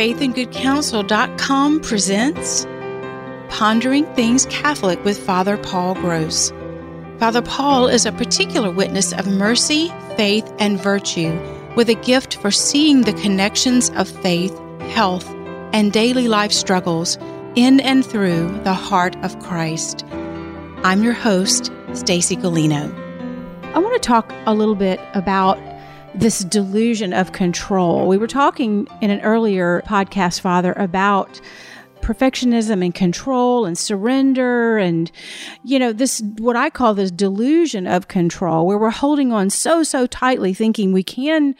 faithandgoodcounsel.com presents Pondering Things Catholic with Father Paul Gross. Father Paul is a particular witness of mercy, faith, and virtue with a gift for seeing the connections of faith, health, and daily life struggles in and through the heart of Christ. I'm your host, Stacy Galino. I want to talk a little bit about this delusion of control. We were talking in an earlier podcast, Father, about perfectionism and control and surrender and you know this what i call this delusion of control where we're holding on so so tightly thinking we can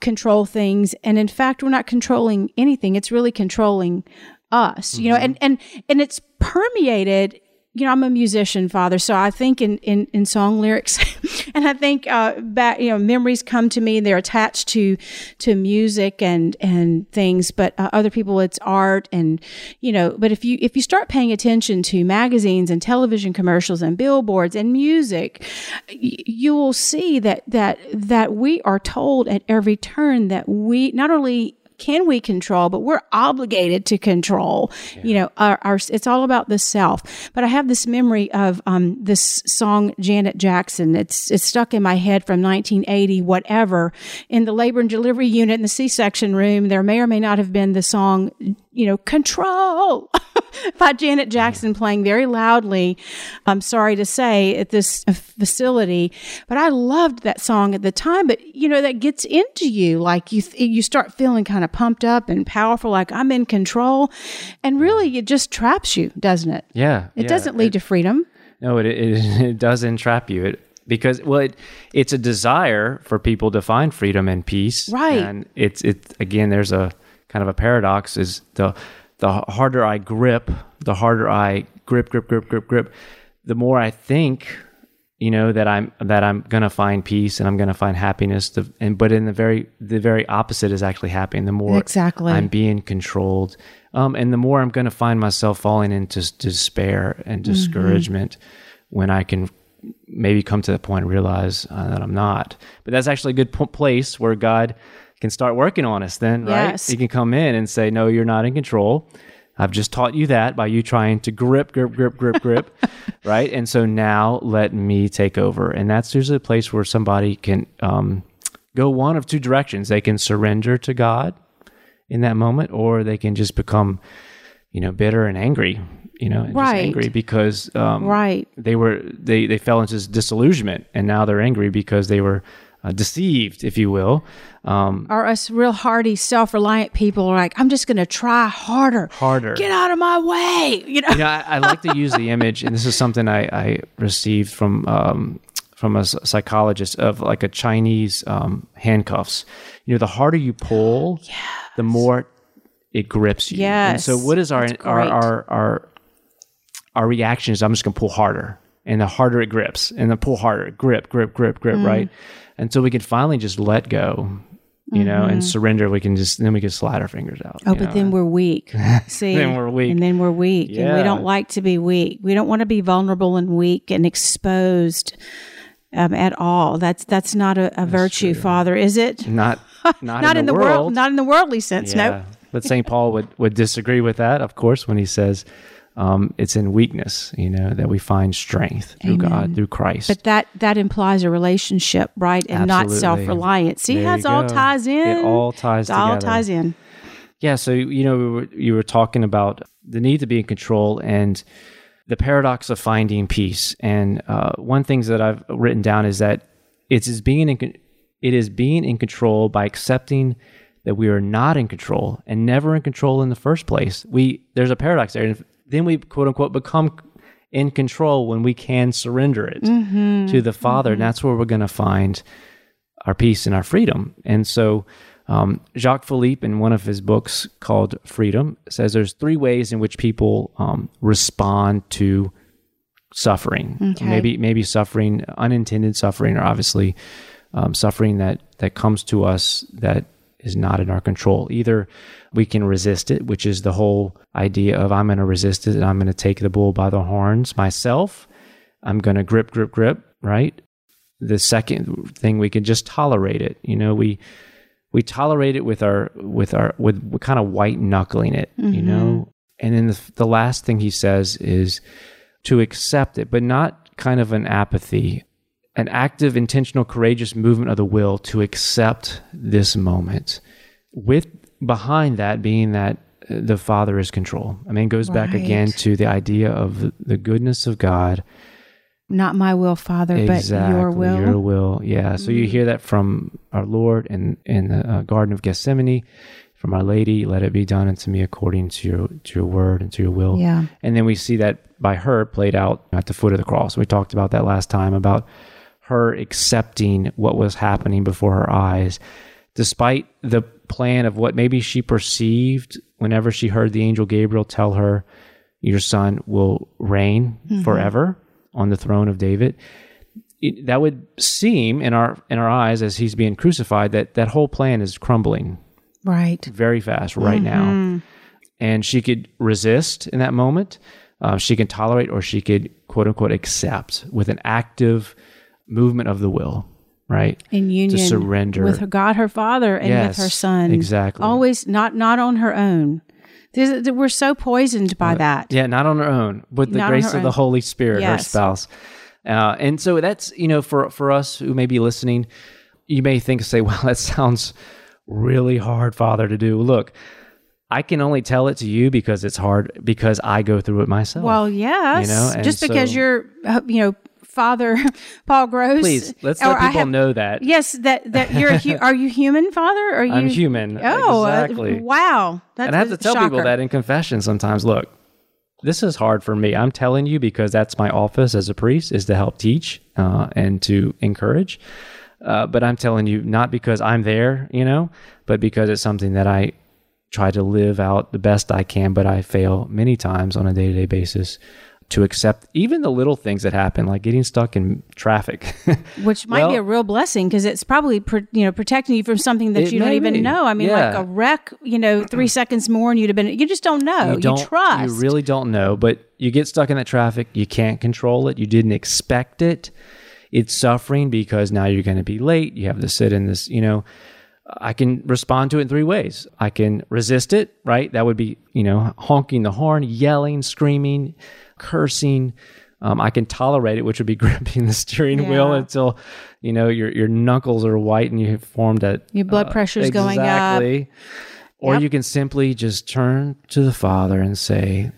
control things and in fact we're not controlling anything it's really controlling us mm-hmm. you know and and and it's permeated you know, I'm a musician, father, so I think in, in, in song lyrics, and I think uh, back, you know, memories come to me. They're attached to to music and and things, but uh, other people, it's art, and you know. But if you if you start paying attention to magazines and television commercials and billboards and music, y- you will see that that that we are told at every turn that we not only can we control, but we're obligated to control. Yeah. You know, our, our, it's all about the self. But I have this memory of um, this song, Janet Jackson. It's it's stuck in my head from 1980, whatever. In the labor and delivery unit in the C-section room, there may or may not have been the song you know, control by Janet Jackson playing very loudly. I'm sorry to say at this facility, but I loved that song at the time. But you know, that gets into you, like you you start feeling kind of pumped up and powerful, like I'm in control, and really, it just traps you, doesn't it? Yeah, it yeah. doesn't lead it, to freedom. No, it, it it does entrap you. It because well it, it's a desire for people to find freedom and peace right and it's it again there's a kind of a paradox is the the harder I grip, the harder I grip, grip, grip, grip, grip, the more I think, you know, that I'm that I'm gonna find peace and I'm gonna find happiness. The, and but in the very the very opposite is actually happening. The more exactly I'm being controlled, um, and the more I'm gonna find myself falling into despair and mm-hmm. discouragement mm-hmm. when I can maybe come to the point and realize uh, that I'm not. But that's actually a good p- place where God can start working on us then, right? Yes. He can come in and say, No, you're not in control. I've just taught you that by you trying to grip, grip, grip, grip, grip, right? And so now let me take over. And that's usually a place where somebody can um, go one of two directions. They can surrender to God in that moment, or they can just become, you know, bitter and angry, you know, right. angry because um, right. they were they they fell into this disillusionment, and now they're angry because they were uh, deceived, if you will. Um, or us real hardy, self-reliant people are like, I'm just going to try harder, harder, get out of my way. You know, you know I, I like to use the image, and this is something I, I received from um, from a psychologist of like a Chinese um, handcuffs. You know, the harder you pull, yes. the more it grips you. Yes. And so, what is our our, our our our reaction? Is I'm just going to pull harder, and the harder it grips, and the pull harder, grip, grip, grip, grip, mm. right? until we can finally just let go you know, mm-hmm. and surrender, we can just then we can slide our fingers out. Oh, but know? then we're weak. See, then we're weak, and then we're weak, yeah. and we don't like to be weak. We don't want to be vulnerable and weak and exposed um, at all. That's that's not a, a virtue, true. Father, is it? Not not, not in, in the, the world. world, not in the worldly sense. Yeah. No. but Saint Paul would would disagree with that, of course, when he says um, it's in weakness, you know, that we find strength through Amen. God, through Christ. But that that implies a relationship, right, and Absolutely. not self reliance. See, how it all ties in. It all ties. It together. all ties in. Yeah. So you know, we were, you were talking about the need to be in control and the paradox of finding peace. And uh, one things that I've written down is that it's is being in it is being in control by accepting that we are not in control and never in control in the first place. We there's a paradox there then we quote unquote become in control when we can surrender it mm-hmm. to the Father. Mm-hmm. And that's where we're going to find our peace and our freedom. And so, um, Jacques Philippe, in one of his books called Freedom, says there's three ways in which people um, respond to suffering. Okay. Maybe maybe suffering, unintended suffering, or obviously um, suffering that that comes to us that is not in our control. Either we can resist it, which is the whole idea of I'm going to resist it and I'm going to take the bull by the horns myself. I'm going to grip, grip, grip, right? The second thing, we can just tolerate it. You know, we we tolerate it with our with our with, kind of white knuckling it, you Mm-hmm. know. And then the, the last thing he says is to accept it, but not kind of an apathy, an active, intentional, courageous movement of the will to accept this moment. With behind that being that uh, the Father is control. I mean, it goes back again to the idea of the, the goodness of God Not my will, Father, exactly but your will. Your will, yeah. So you hear that from our Lord in in the uh, Garden of Gethsemane, from Our Lady. Let it be done unto me according to your to your word and to your will. Yeah. And then we see that by her played out at the foot of the cross. We talked about that last time about her accepting what was happening before her eyes, despite the plan of what maybe she perceived whenever she heard the angel Gabriel tell her, Your son will reign forever on the throne of David. It, that would seem in our in our eyes as he's being crucified that that whole plan is crumbling Right. very fast right now. And she could resist in that moment. Uh, she can tolerate or she could quote unquote accept with an active movement of the will, right? In union surrender. with her God, her Father, and Yes, with her Son. exactly. Always not not on her own. This, we're so poisoned by that. Yeah, not on her own, but the Not grace of the. Holy Spirit, her spouse. Uh, and so that's you know for for us who may be listening, you may think say, well, that sounds really hard, Father, to do. Look, I can only tell it to you because it's hard because I go through it myself. Well, yes. You know, and just because so- you're, uh, you know, Father Paul Gross. please let's let people have- know that Yes, that that you're. A hu- are you human, Father? Are you? I'm human. Oh, uh, wow. That's and I have to tell people that in confession sometimes. Look, this is hard for me. I'm telling you because that's my office as a priest is to help teach uh, and to encourage. Uh, but I'm telling you not because I'm there, you know, but because it's something that I try to live out the best I can. But I fail many times on a day to day basis to accept even the little things that happen, like getting stuck in traffic. which might be a real blessing because it's probably pr- you know protecting you from something that you don't even be. know. I mean, Yeah. like a wreck, you know, three seconds more and you'd have been. You just don't know. You, don't trust. you really don't know but you get stuck in that traffic you can't control it you didn't expect it it's suffering because now you're going to be late you have to sit in this you know i can respond to it in three ways i can resist it right that would be you know honking the horn yelling screaming cursing um, I can tolerate it, which would be gripping the steering wheel until, you know, your your knuckles are white and you've formed a Your blood pressure pressure's going up. Or Yep. you can simply just turn to the Father and say,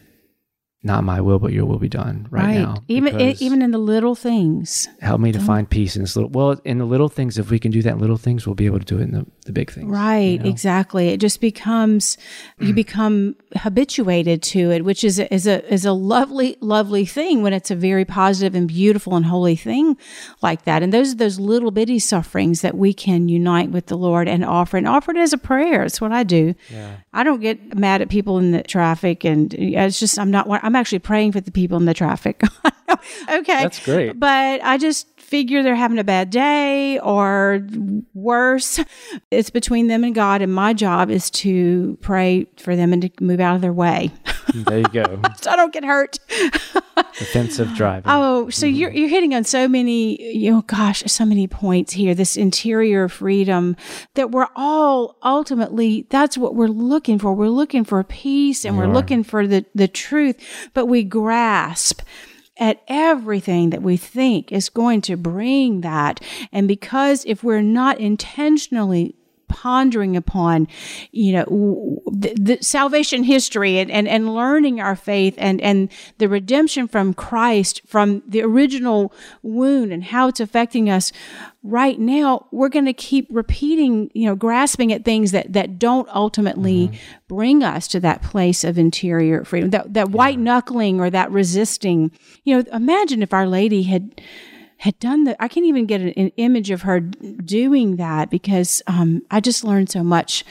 "Not my will, but Your will be done right, now." Even even in the little things. help me to find peace in this little. Well, in the little things, if we can do that in little things, we'll be able to do it in the, the big things. Right, exactly. It just becomes you become habituated to it, which is a, is a is a lovely lovely thing when it's a very positive and beautiful and holy thing like that. And those are those little bitty sufferings that we can unite with the Lord and offer and offer it as a prayer. It's what I do. I don't get mad at people in the traffic, and it's just I'm not. I'm actually praying for the people in the traffic. okay, That's great. but I just figure they're having a bad day or worse. It's between them and God, and my job is to pray for them and to move out of their way There you go. so I don't get hurt. Defensive driving. Oh, so mm-hmm. you're you're hitting on so many, you know, gosh, so many points here. This interior freedom that we're all ultimately that's what we're looking for. We're looking for peace and we're looking for the the truth, but we grasp at everything that we think is going to bring that. And because if we're not intentionally pondering upon, you know, the, the salvation history and, and, and learning our faith and, and the redemption from Christ from the original wound and how it's affecting us right now, we're going to keep repeating, you know, grasping at things that, that don't ultimately bring us to that place of interior freedom, that, that white knuckling or that resisting. You know, imagine if Our Lady had had done the i can't even get an, an image of her doing that because um, i just learned so much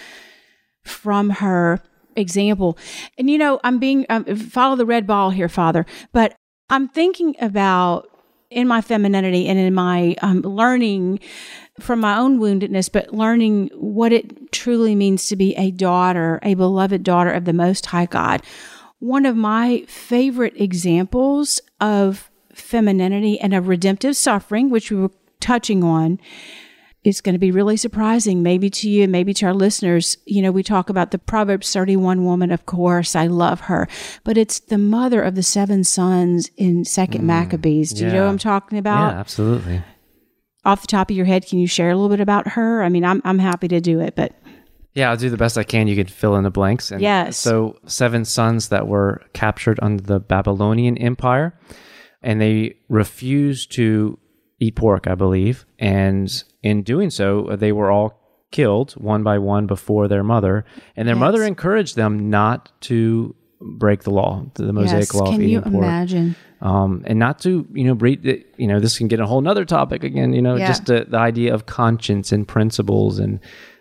from her example. And you know i'm being um, follow the red ball here father but i'm thinking about in my femininity and in my um, learning from my own woundedness but learning what it truly means to be a daughter a beloved daughter of the most high god. One of my favorite examples of femininity and of redemptive suffering, which we were touching on, it's going to be really surprising, maybe to you, maybe to our listeners. You know, we talk about the Proverbs 31 woman, of course, I love her, but it's the mother of the seven sons in Second mm, Maccabees. Do you know what I'm talking about? Yeah, absolutely. Off the top of your head, can you share a little bit about her? I mean, I'm, I'm happy to do it, but Yeah, I'll do the best I can. You could fill in the blanks. And Yes. So, seven sons that were captured under the Babylonian Empire, and they refused to eat pork, I believe. And in doing so, they were all killed one by one before their mother. And their Yes. mother encouraged them not to break the law, the Mosaic yes, law of can eating you pork. imagine? um, and not to you know breed you know this can get a whole nother topic again you know Yeah. just the, the idea of conscience and principles and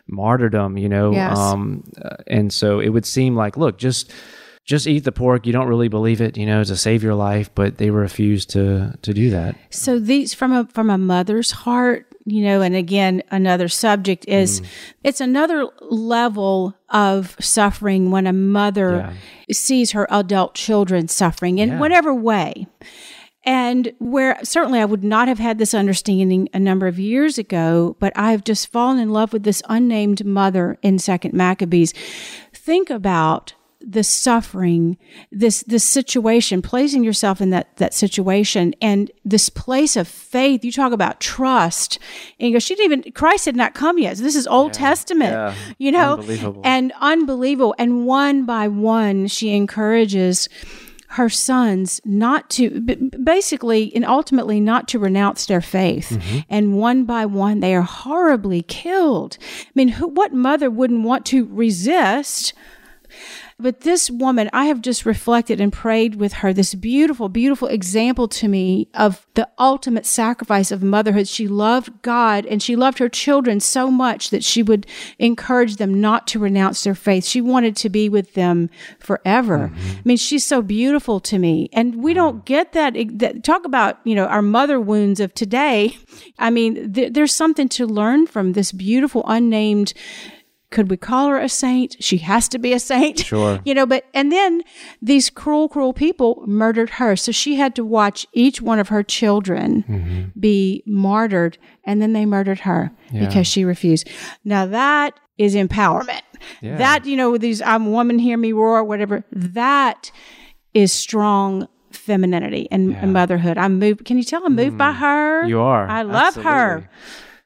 martyrdom you know Yes. um, uh, and so it would seem like look just just eat the pork you don't really believe it you know to save your life but they refused to to do that So these from a from a mother's heart, you know, and again, another subject is mm. it's another level of suffering when a mother sees her adult children suffering in Yeah. whatever way. And where certainly I would not have had this understanding a number of years ago, but I've just fallen in love with this unnamed mother in Second Maccabees. Think about the suffering, this this situation, placing yourself in that that situation, and this place of faith. You talk about trust, and you go, she didn't even Christ had not come yet. This is Old Testament, yeah. you know, Unbelievable. and unbelievable. And one by one, she encourages her sons not to basically and ultimately not to renounce their faith Mm-hmm. and one by one they are horribly killed i mean who, what mother wouldn't want to resist but this woman, I have just reflected and prayed with her this beautiful, beautiful example to me of the ultimate sacrifice of motherhood. She loved God and she loved her children so much that she would encourage them not to renounce their faith. She wanted to be with them forever. Mm-hmm. I mean, she's so beautiful to me. And we mm-hmm. don't get that. that talk about, you know, our mother wounds of today. I mean, th- there's something to learn from this beautiful, unnamed could we call her a saint? She has to be a saint. Sure. You know, but, and then these cruel, cruel people murdered her. So she had to watch each one of her children be martyred, and then they murdered her Yeah. because she refused. Now that is empowerment. Yeah. That, you know, these, I'm woman, hear me roar, whatever, that is strong femininity and, and motherhood. I'm moved. Can you tell I'm moved by her? Mm. you are I love her.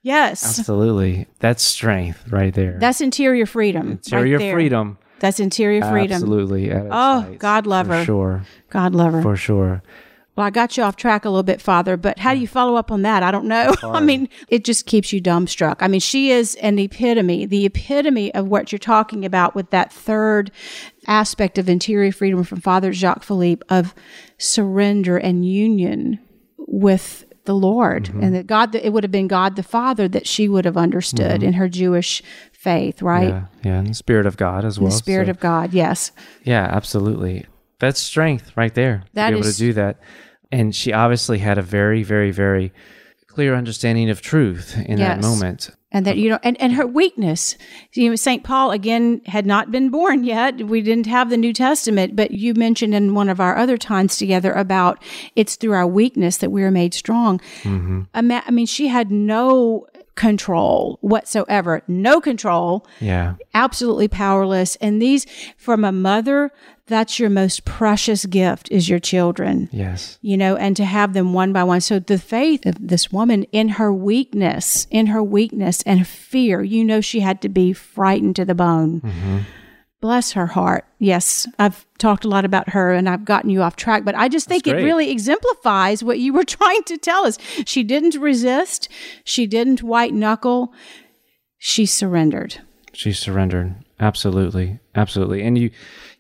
Yes. absolutely that's strength right there That's interior freedom. interior right there. freedom That's interior freedom. absolutely Oh, God love for her. sure God love her. for sure well, I got you off track a little bit, Father, but how do you follow up on that? I don't know. I mean, it just keeps you dumbstruck. I mean, she is an epitome, the epitome of what you're talking about with that third aspect of interior freedom from Father Jacques Philippe of surrender and union with the Lord. Mm-hmm. And that God, it would have been God the Father that she would have understood in her Jewish faith, right? yeah yeah and the spirit of god as well. The Spirit so- of God, yes. Yeah, absolutely. That's strength right there. That to be able is- to do that. And she obviously had a very, very, very clear understanding of truth in that moment. And that you know and, and her weakness. You know st paul again had not been born yet. We didn't have the new testament but you mentioned in one of our other times together about it's through our weakness that we are made strong. Mm-hmm. Ima- i mean she had no control whatsoever. No control. Yeah. absolutely powerless. And these from a mother that's your most precious gift is your children Yes. you know, and to have them one by one. So the faith of this woman in her weakness, in her weakness and fear, you know, she had to be frightened to the bone. Mm-hmm. Bless her heart. Yes, I've talked a lot about her and I've gotten you off track, but I just think it really exemplifies what you were trying to tell us. She didn't resist, she didn't white knuckle, she surrendered. She surrendered. Absolutely. Absolutely. And you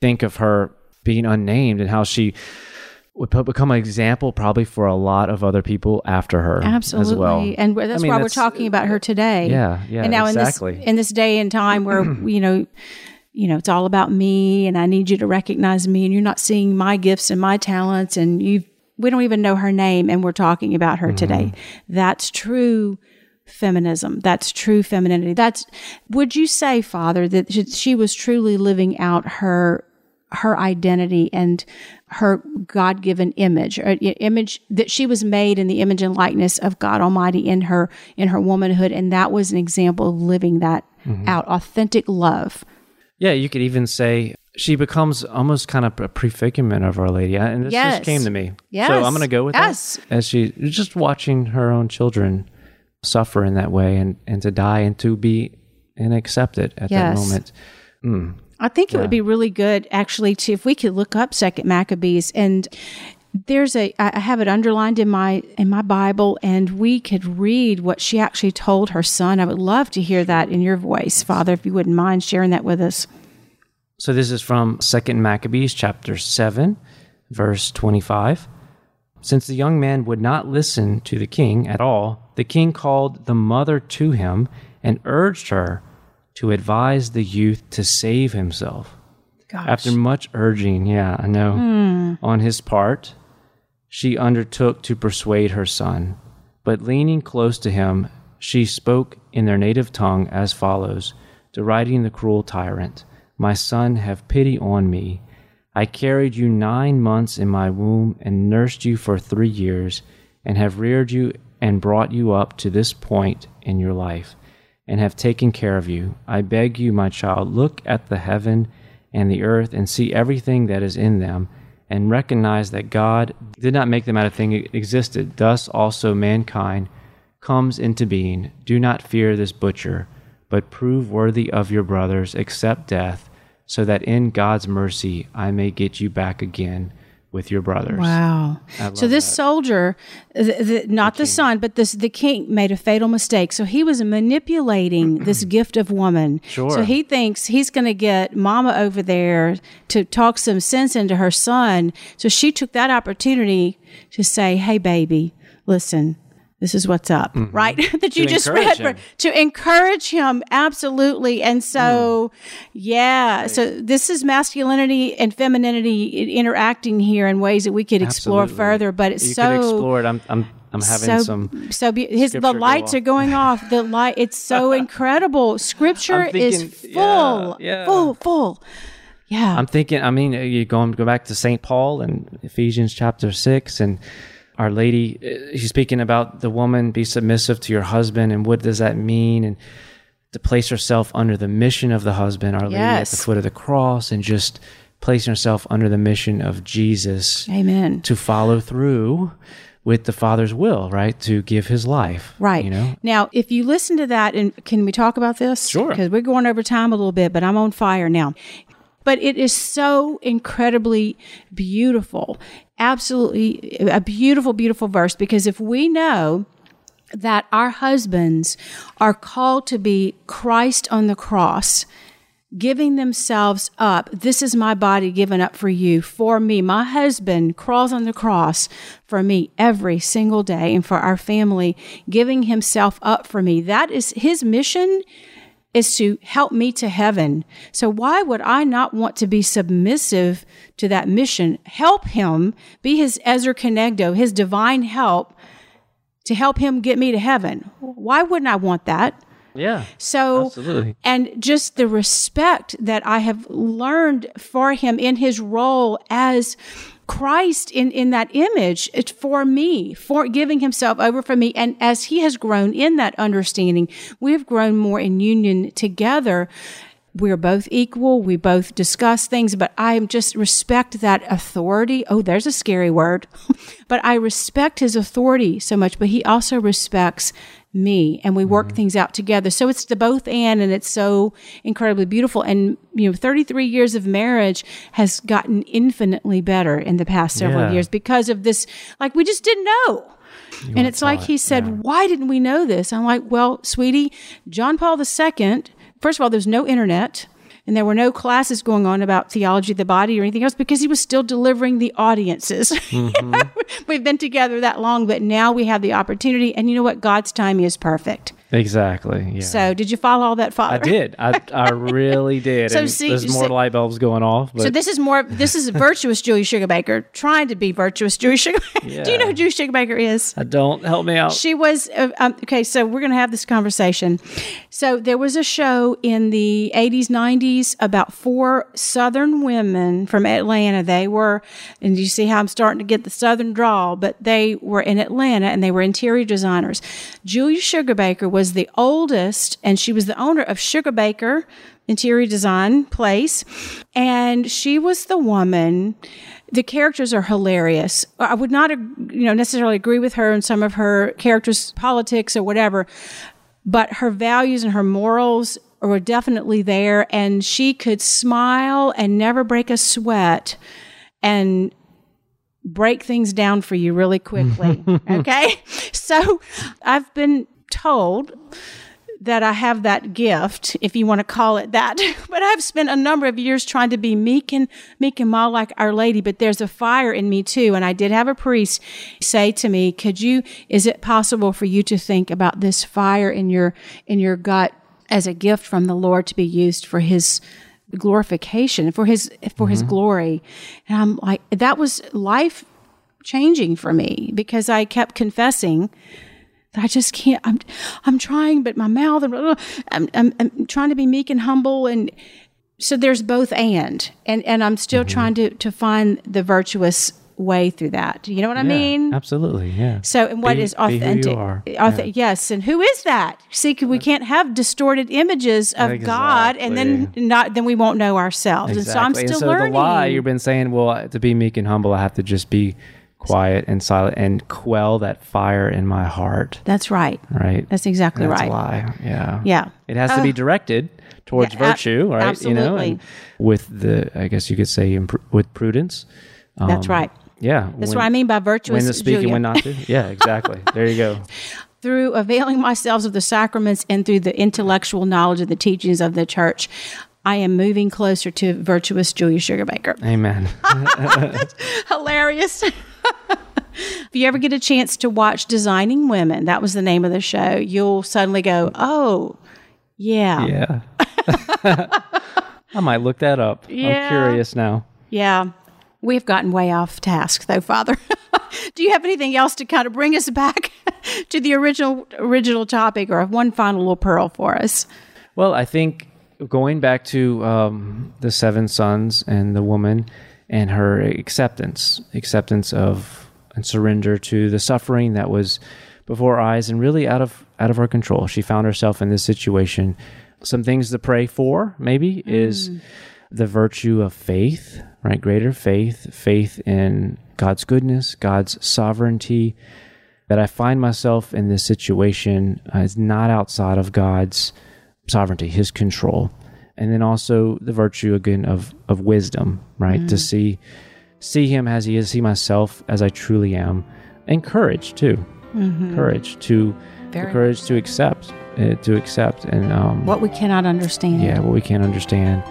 think of her being unnamed and how she would become an example probably for a lot of other people after her Absolutely, as well. and that's I mean, why we're talking about her today. Yeah, yeah, And now exactly. in this in this day and time where you know, you know, it's all about me, and I need you to recognize me, and you're not seeing my gifts and my talents, and you we don't even know her name, and we're talking about her today. Mm-hmm. That's true feminism. That's true femininity. That's would you say, Father, that she- was truly living out her her identity and her God given image, or image that she was made in the image and likeness of God Almighty in her in her womanhood, and that was an example of living that mm-hmm. out, authentic love. Yeah, you could even say she becomes almost kind of a prefigurement of Our Lady, and this yes. just came to me. Yes. So I'm going to go with yes. that. As she just watching her own children suffer in that way, and and to die, and to be and accept it at yes. that moment. Mm. I think it would be really good actually to if we could look up Second Maccabees and there's a I have it underlined in my in my Bible and we could read what she actually told her son. I would love to hear that in your voice, Father, if you wouldn't mind sharing that with us. So this is from Second Maccabees chapter 7, verse 25. Since the young man would not listen to the king at all, the king called the mother to him and urged her to advise the youth to save himself. Gosh. After much urging, yeah, I know, mm. on his part, she undertook to persuade her son. But leaning close to him, she spoke in their native tongue as follows, deriding the cruel tyrant My son, have pity on me. I carried you nine months in my womb and nursed you for three years, and have reared you and brought you up to this point in your life and have taken care of you. I beg you, my child, look at the heaven and the earth and see everything that is in them, and recognize that God did not make them out of things that existed. Thus also mankind comes into being. Do not fear this butcher, but prove worthy of your brothers, accept death, so that in God's mercy I may get you back again with your brothers. Wow. So this that. soldier, not the, the son, but this the king made a fatal mistake. So he was manipulating this gift of woman. Sure. So he thinks he's going to get mama over there to talk some sense into her son. So she took that opportunity to say, "Hey baby, listen, this is what's up, mm-hmm. right? that you just read for, to encourage him, absolutely. And so, mm. yeah, right. so this is masculinity and femininity interacting here in ways that we could explore absolutely. further. But it's you so explore it. I'm, I'm I'm having so, some so be- his the lights are going off. The light it's so incredible. Scripture thinking, is full, yeah, yeah. full, full. Yeah. I'm thinking. I mean, you go go back to Saint Paul and Ephesians chapter six and our Lady, uh, she's speaking about the woman be submissive to your husband and what does that mean? And to place herself under the mission of the husband, Our Lady at the foot of the cross, and just placing herself under the mission of Jesus. Amen. To follow through with the Father's will, right? To give his life. Right. You know? Now, if you listen to that, and can we talk about this? Sure. Because we're going over time a little bit, but I'm on fire now. But it is so incredibly beautiful absolutely a beautiful, beautiful verse because if we know that our husbands are called to be Christ on the cross, giving themselves up. This is my body given up for you, for me. My husband crawls on the cross for me every single day and for our family, giving himself up for me. That is his mission is to help me to heaven. So why would I not want to be submissive to that mission? Help him be his Ezer Kenegdo, his divine help to help him get me to heaven. Why wouldn't I want that? Yeah. So, absolutely. and just the respect that I have learned for him in his role as Christ in, in that image it's for me, for giving himself over for me. And as he has grown in that understanding, we have grown more in union together. We're both equal. We both discuss things, but I just respect that authority. Oh, there's a scary word, but I respect his authority so much, but he also respects me and we work mm-hmm. things out together. So it's the both and and it's so incredibly beautiful. And you know, 33 years of marriage has gotten infinitely better in the past several yeah. years because of this like we just didn't know. You and it's like he said, yeah. Why didn't we know this? I'm like, Well, sweetie, John Paul II, first of all, there's no internet and there were no classes going on about theology of the body or anything else because he was still delivering the audiences. Mm-hmm. We've been together that long, but now we have the opportunity. And you know what? God's timing is perfect. Exactly. Yeah. So, did you follow all that, Father? I did. I, I really did. So see- there's more light bulbs going off. But So this is more. This is virtuous Julie Sugarbaker trying to be virtuous Julie Sugarbaker. Do you know who Julie Sugarbaker is? I don't help me out. She was uh, um, okay. So we're going to have this conversation. So there was a show in the '80s, '90s about four Southern women from Atlanta. They were, and you see how I'm starting to get the Southern drawl, but they were in Atlanta and they were interior designers. Julia Sugarbaker was the oldest, and she was the owner of Sugarbaker Interior Design Place, and she was the woman the characters are hilarious. I would not, you know, necessarily agree with her in some of her characters' politics or whatever, but her values and her morals were definitely there. And she could smile and never break a sweat, and break things down for you really quickly. okay, so I've been told that I have that gift, if you want to call it that. but I've spent a number of years trying to be meek and meek and mild like Our Lady, but there's a fire in me too. And I did have a priest say to me, could you, is it possible for you to think about this fire in your, in your gut as a gift from the Lord to be used for his glorification, for his, for his mm-hmm. glory? And I'm like, that was life changing for me because I kept confessing I just can't. I'm, I'm trying, but my mouth and I'm, I'm, I'm trying to be meek and humble, and so there's both and, and and I'm still mm-hmm. trying to to find the virtuous way through that. You know what I Yeah, mean? absolutely. Yeah. So, and what Be- is be who you authentic? Auth- Yes, and who is that? See, we can't have distorted images of God, and then not then we won't know ourselves. And so I'm Exactly. still and so learning. the lie you've been saying, well, to be meek and humble, I have to just be quiet and silent and quell that fire in my heart. That's right. Right. That's exactly That's right. lie. Yeah. Yeah. It has to be directed towards Yeah, virtue, right? You know, absolutely. and with the, I guess you could say, impr- with prudence. That's Um, right. Yeah. That's what I mean by virtuous. When to speak Julia. and when not to. Yeah, exactly. there you go. through availing myself of the sacraments and through the intellectual knowledge of the teachings of the church, I am moving closer to virtuous Julia Sugarbaker. Amen. That's Hilarious. If you ever get a chance to watch Designing Women, that was the name of the show, you'll suddenly go, oh, yeah. yeah. I might look that up. Yeah. I'm curious now. Yeah. We've gotten way off task though, Father. Do you have anything else to kind of bring us back to the original original topic or one final little pearl for us? Well, I think going back to um, the seven sons and the woman and her acceptance, acceptance of and surrender to the suffering that was before her eyes and really out of out of her control. She found herself in this situation. Some things to pray for, maybe, is the virtue of faith, right? Greater faith, faith in God's goodness, God's sovereignty, that I find myself in this situation uh, is not outside of God's sovereignty, His control, and then also the virtue again of of wisdom, right? To see see Him as He is, see myself as I truly am, and courage too, courage to the Very courage to accept, uh, to accept, and um, What we cannot understand. yeah, what we can't understand,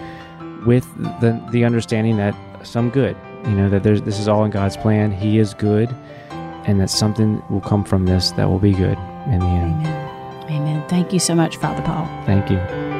with the the understanding that some good, you know, that there's this is all in God's plan. He is good, and that something will come from this that will be good in the end. Amen. Amen. Thank you so much, Father Paul. Thank you.